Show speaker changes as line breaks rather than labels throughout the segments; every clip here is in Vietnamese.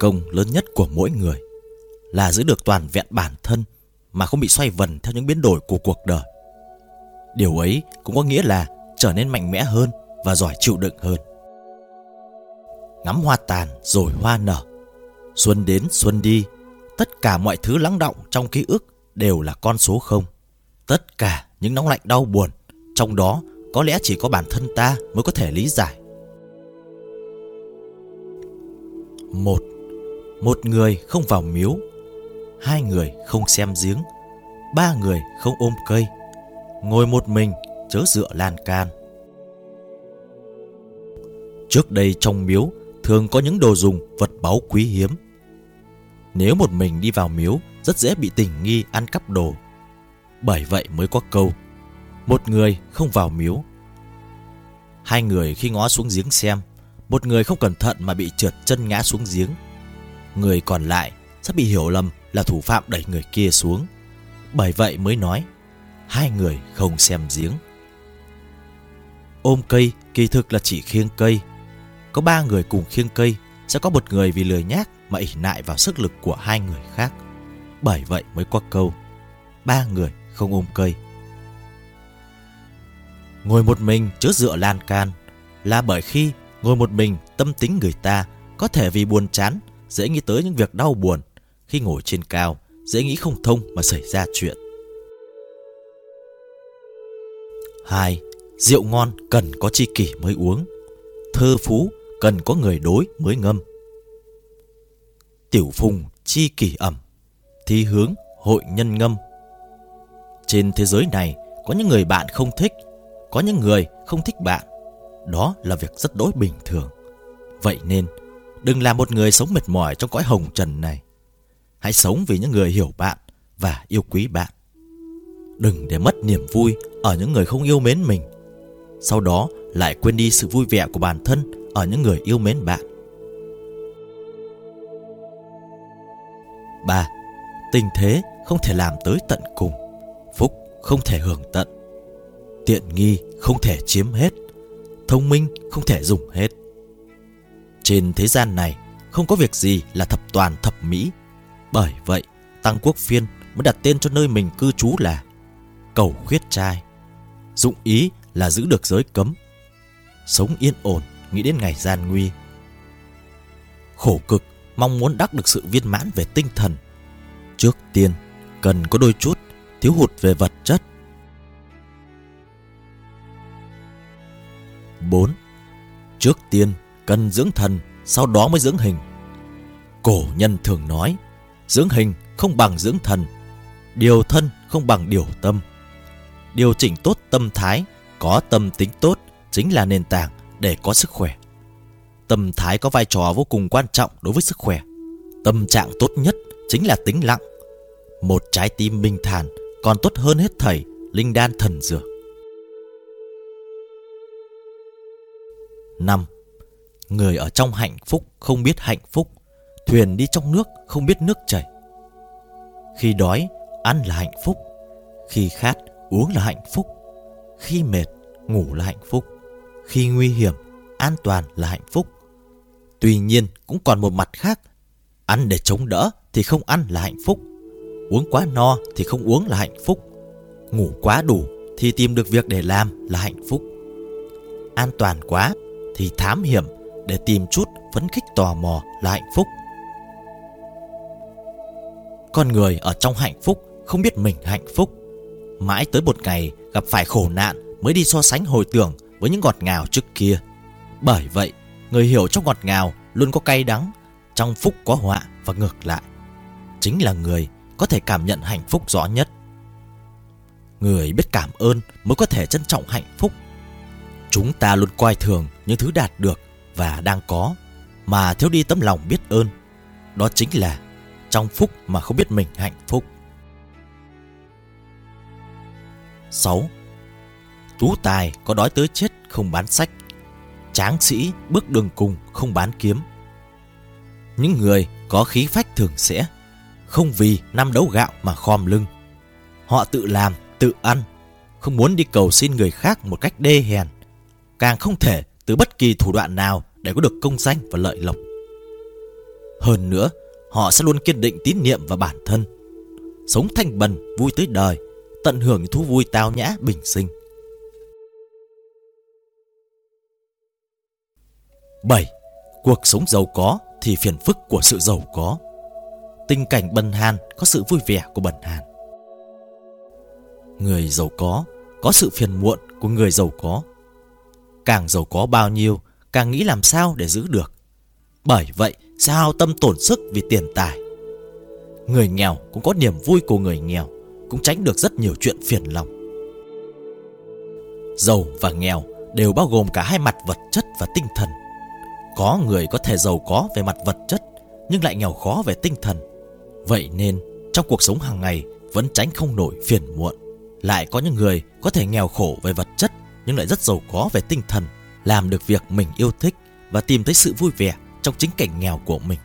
công lớn nhất của mỗi người là giữ được toàn vẹn bản thân mà không bị xoay vần theo những biến đổi của cuộc đời. Điều ấy cũng có nghĩa là trở nên mạnh mẽ hơn và giỏi chịu đựng hơn. Ngắm hoa tàn rồi hoa nở. Xuân đến xuân đi, tất cả mọi thứ lắng động trong ký ức đều là con số không. Tất cả những nóng lạnh đau buồn, trong đó có lẽ chỉ có bản thân ta mới có thể lý giải. Một, một người không vào miếu, hai người không xem giếng, ba người không ôm cây, ngồi một mình chớ dựa lan can. Trước đây trong miếu thường có những đồ dùng vật báu quý hiếm. Nếu một mình đi vào miếu rất dễ bị tình nghi ăn cắp đồ. Bởi vậy mới có câu Một người không vào miếu Hai người khi ngó xuống giếng xem Một người không cẩn thận mà bị trượt chân ngã xuống giếng Người còn lại sẽ bị hiểu lầm là thủ phạm đẩy người kia xuống. Bởi vậy mới nói, Hai người không xem giếng. Ôm cây, kỳ thực là chỉ khiêng cây. Có ba người cùng khiêng cây, Sẽ có một người vì lười nhác mà ỉ nại vào sức lực của hai người khác. Bởi vậy mới có câu, Ba người không ôm cây. Ngồi một mình chớ dựa lan can Là bởi khi ngồi một mình tâm tính người ta Có thể vì buồn chán Dễ nghĩ tới những việc đau buồn. Khi ngồi trên cao, Dễ nghĩ không thông mà xảy ra chuyện. Hai, Rượu ngon cần có chi kỷ mới uống. Thơ phú cần có người đối mới ngâm. Tiểu phùng chi kỷ ẩm, Thi hướng hội nhân ngâm. Trên thế giới này, Có những người bạn không thích, Có những người không thích bạn. Đó là việc rất đối bình thường. Vậy nên Đừng là một người sống mệt mỏi trong cõi hồng trần này. Hãy sống vì những người hiểu bạn Và yêu quý bạn. Đừng để mất niềm vui Ở những người không yêu mến mình. Sau đó lại quên đi sự vui vẻ của bản thân Ở những người yêu mến bạn. 3. Tình thế không thể làm tới tận cùng. Phúc không thể hưởng tận. Tiện nghi không thể chiếm hết. Thông minh không thể dùng hết. Trên thế gian này Không có việc gì là thập toàn thập mỹ. Bởi vậy, Tăng Quốc Phiên mới đặt tên cho nơi mình cư trú là Cầu khuyết trai. Dụng ý là giữ được giới cấm. Sống yên ổn, Nghĩ đến ngày gian nguy. Khổ cực, Mong muốn đắc được sự viên mãn về tinh thần. Trước tiên, Cần có đôi chút Thiếu hụt về vật chất. 4. Trước tiên cần dưỡng thần, Sau đó mới dưỡng hình. Cổ nhân thường nói, Dưỡng hình không bằng dưỡng thần, Điều thân không bằng điều tâm. Điều chỉnh tốt tâm thái, Có tâm tính tốt, Chính là nền tảng để có sức khỏe. Tâm thái có vai trò vô cùng quan trọng đối với sức khỏe. Tâm trạng tốt nhất chính là tính lặng. Một trái tim bình thản còn tốt hơn hết thảy linh đan thần dược. 5. Người ở trong hạnh phúc không biết hạnh phúc Thuyền đi trong nước không biết nước chảy. Khi đói, ăn là hạnh phúc Khi khát, uống là hạnh phúc Khi mệt, ngủ là hạnh phúc Khi nguy hiểm, an toàn là hạnh phúc. Tuy nhiên cũng còn một mặt khác Ăn để chống đỡ thì không ăn là hạnh phúc Uống quá no thì không uống là hạnh phúc Ngủ quá đủ thì tìm được việc để làm là hạnh phúc. An toàn quá thì thám hiểm để tìm chút phấn khích tò mò là hạnh phúc. Con người ở trong hạnh phúc không biết mình hạnh phúc. Mãi tới một ngày gặp phải khổ nạn mới đi so sánh hồi tưởng với những ngọt ngào trước kia. Bởi vậy, Người hiểu trong ngọt ngào luôn có cay đắng, Trong phúc có họa và ngược lại. Chính là người có thể cảm nhận hạnh phúc rõ nhất. Người biết cảm ơn mới có thể trân trọng hạnh phúc. Chúng ta luôn coi thường những thứ đạt được và đang có Mà thiếu đi tấm lòng biết ơn. Đó chính là trong phúc mà không biết mình hạnh phúc. 6. Tú tài có đói tới chết không bán sách. Tráng sĩ bước đường cùng không bán kiếm. Những người có khí phách thường sẽ Không vì năm đấu gạo mà khom lưng. Họ tự làm, tự ăn Không muốn đi cầu xin người khác một cách đê hèn. Càng không thể từ bất kỳ thủ đoạn nào để có được công danh và lợi lộc Hơn nữa, họ sẽ luôn kiên định tín niệm vào bản thân. Sống thanh bần, vui tới đời, tận hưởng những thú vui tao nhã, bình sinh. 7. Cuộc sống giàu có thì phiền phức của sự giàu có. Tình cảnh bần hàn có sự vui vẻ của bần hàn. Người giàu có có sự phiền muộn của người giàu có. Càng giàu có bao nhiêu, càng nghĩ làm sao để giữ được. Bởi vậy, sao tâm tổn sức vì tiền tài. Người nghèo cũng có niềm vui của người nghèo, cũng tránh được rất nhiều chuyện phiền lòng. Giàu và nghèo đều bao gồm cả hai mặt vật chất và tinh thần. Có người có thể giàu có về mặt vật chất, nhưng lại nghèo khó về tinh thần. Vậy nên, trong cuộc sống hàng ngày vẫn tránh không nổi phiền muộn. Lại có những người có thể nghèo khổ về vật chất nhưng lại rất giàu có về tinh thần, làm được việc mình yêu thích và tìm thấy sự vui vẻ trong chính cảnh nghèo của mình.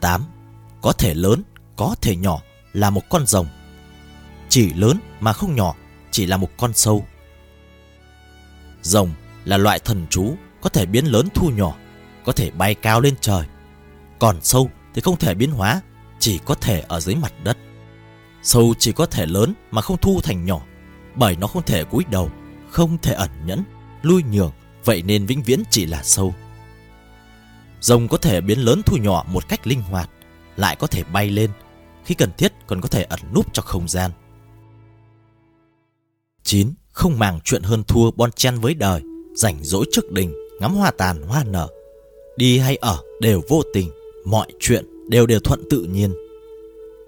8. Có thể lớn, có thể nhỏ là một con rồng. Chỉ lớn mà không nhỏ, chỉ là một con sâu. Rồng là loại thần chú có thể biến lớn thu nhỏ, có thể bay cao lên trời. Còn sâu thì không thể biến hóa, chỉ có thể ở dưới mặt đất. Sâu chỉ có thể lớn mà không thu thành nhỏ, bởi nó không thể cúi đầu, không thể ẩn nhẫn, lui nhường, vậy nên vĩnh viễn chỉ là sâu. Rồng có thể biến lớn thu nhỏ một cách linh hoạt, lại có thể bay lên, khi cần thiết còn có thể ẩn núp trong không gian. 9. Không màng chuyện hơn thua bon chen với đời, rảnh rỗi trước đình, ngắm hoa tàn hoa nở. Đi hay ở đều vô tình, mọi chuyện đều đều thuận tự nhiên.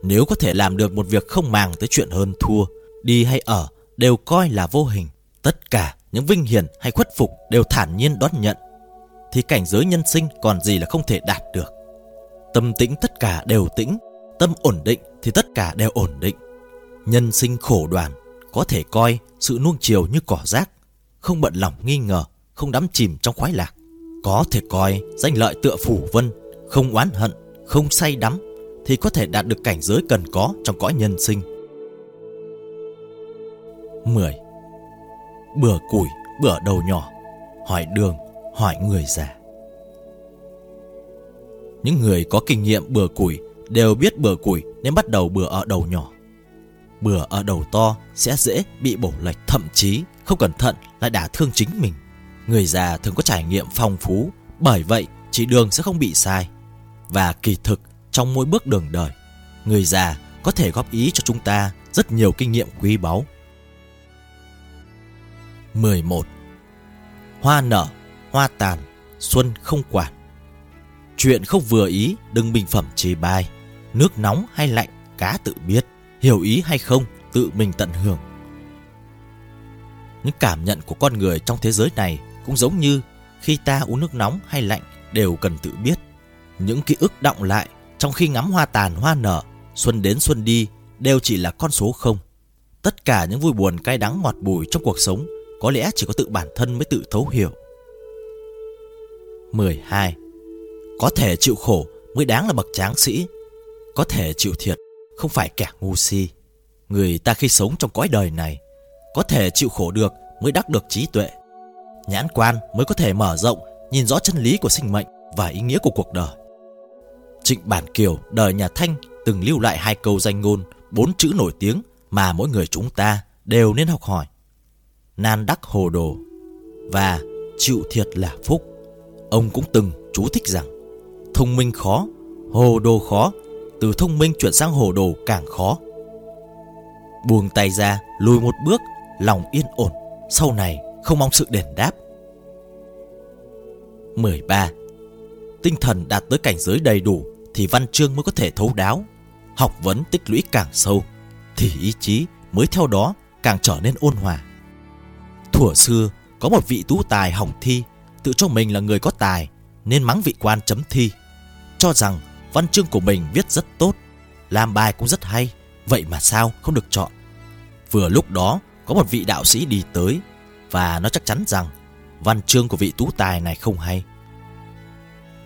Nếu có thể làm được một việc không màng tới chuyện hơn thua, đi hay ở đều coi là vô hình. Tất cả những vinh hiển hay khuất phục đều thản nhiên đón nhận. Thì cảnh giới nhân sinh còn gì là không thể đạt được. Tâm tĩnh tất cả đều tĩnh, tâm ổn định thì tất cả đều ổn định. Nhân sinh khổ đoàn, có thể coi sự nuông chiều như cỏ rác, không bận lòng nghi ngờ, không đắm chìm trong khoái lạc. Có thể coi danh lợi tựa phủ vân, không oán hận, không say đắm, thì có thể đạt được cảnh giới cần có trong cõi nhân sinh. 10. Bừa củi, bừa đầu nhỏ, hỏi đường, hỏi người già. Những người có kinh nghiệm bừa củi đều biết bừa củi nên bắt đầu bừa ở đầu nhỏ. Bừa ở đầu to sẽ dễ bị bổ lệch thậm chí không cẩn thận lại đả thương chính mình. Người già thường có trải nghiệm phong phú, bởi vậy chỉ đường sẽ không bị sai. Và kỳ thực trong mỗi bước đường đời, người già có thể góp ý cho chúng ta rất nhiều kinh nghiệm quý báu. 11. Hoa nở, hoa tàn, xuân không quản. Chuyện không vừa ý đừng bình phẩm chê bai. Nước nóng hay lạnh cá tự biết, hiểu ý hay không tự mình tận hưởng. Những cảm nhận của con người trong thế giới này cũng giống như khi ta uống nước nóng hay lạnh đều cần tự biết. Những ký ức động lại trong khi ngắm hoa tàn hoa nở, xuân đến xuân đi đều chỉ là con số không. Tất cả những vui buồn cay đắng ngọt bùi trong cuộc sống có lẽ chỉ có tự bản thân mới tự thấu hiểu. 12. Có thể chịu khổ mới đáng là bậc tráng sĩ. Có thể chịu thiệt không phải kẻ ngu si. Người ta khi sống trong cõi đời này, có thể chịu khổ được mới đắc được trí tuệ. Nhãn quan mới có thể mở rộng, nhìn rõ chân lý của sinh mệnh và ý nghĩa của cuộc đời. Trịnh Bản Kiều đời nhà Thanh từng lưu lại hai câu danh ngôn, bốn chữ nổi tiếng mà mỗi người chúng ta đều nên học hỏi. Nan đắc hồ đồ và chịu thiệt là phúc. Ông cũng từng chú thích rằng thông minh khó, hồ đồ khó, từ thông minh chuyển sang hồ đồ càng khó. Buông tay ra, lùi một bước, lòng yên ổn, sau này không mong sự đền đáp. 13. Tinh thần đạt tới cảnh giới đầy đủ thì văn chương mới có thể thấu đáo. Học vấn tích lũy càng sâu thì ý chí mới theo đó càng trở nên ôn hòa. Thuở xưa có một vị tú tài hỏng thi tự cho mình là người có tài nên mắng vị quan chấm thi. Cho rằng văn chương của mình viết rất tốt, làm bài cũng rất hay, vậy mà sao không được chọn. Vừa lúc đó có một vị đạo sĩ đi tới và nó chắc chắn rằng văn chương của vị tú tài này không hay.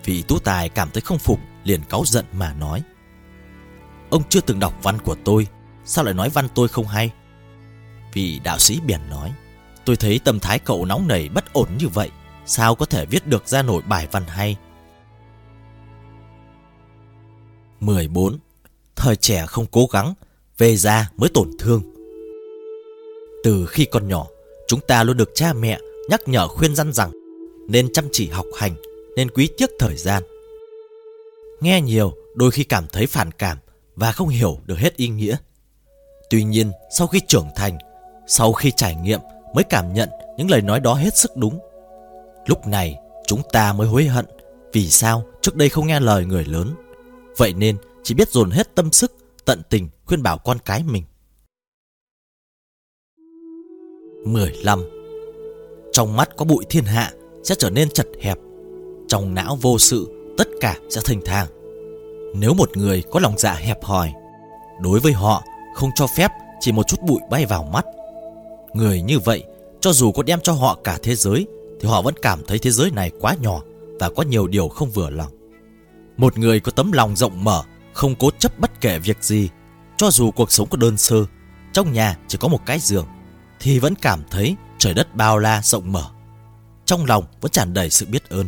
Vị tú tài cảm thấy không phục liền cáu giận mà nói Ông chưa từng đọc văn của tôi Sao lại nói văn tôi không hay Vị đạo sĩ biển nói Tôi thấy tâm thái cậu nóng nảy bất ổn như vậy Sao có thể viết được ra nổi bài văn hay 14. Thời trẻ không cố gắng, về già mới tổn thương. Từ khi còn nhỏ, chúng ta luôn được cha mẹ nhắc nhở khuyên răn rằng nên chăm chỉ học hành, nên quý tiếc thời gian. Nghe nhiều đôi khi cảm thấy phản cảm và không hiểu được hết ý nghĩa. Tuy nhiên, sau khi trưởng thành, sau khi trải nghiệm mới cảm nhận những lời nói đó hết sức đúng. Lúc này, chúng ta mới hối hận vì sao trước đây không nghe lời người lớn. Vậy nên chỉ biết dồn hết tâm sức, tận tình khuyên bảo con cái mình. 15. Trong mắt có bụi thiên hạ sẽ trở nên chật hẹp. Trong não vô sự, tất cả sẽ thành thang. Nếu một người có lòng dạ hẹp hòi, đối với họ không cho phép chỉ một chút bụi bay vào mắt. Người như vậy, cho dù có đem cho họ cả thế giới, thì họ vẫn cảm thấy thế giới này quá nhỏ và có nhiều điều không vừa lòng. Một người có tấm lòng rộng mở, không cố chấp bất kể việc gì, cho dù cuộc sống có đơn sơ, trong nhà chỉ có một cái giường, thì vẫn cảm thấy trời đất bao la rộng mở. Trong lòng vẫn tràn đầy sự biết ơn.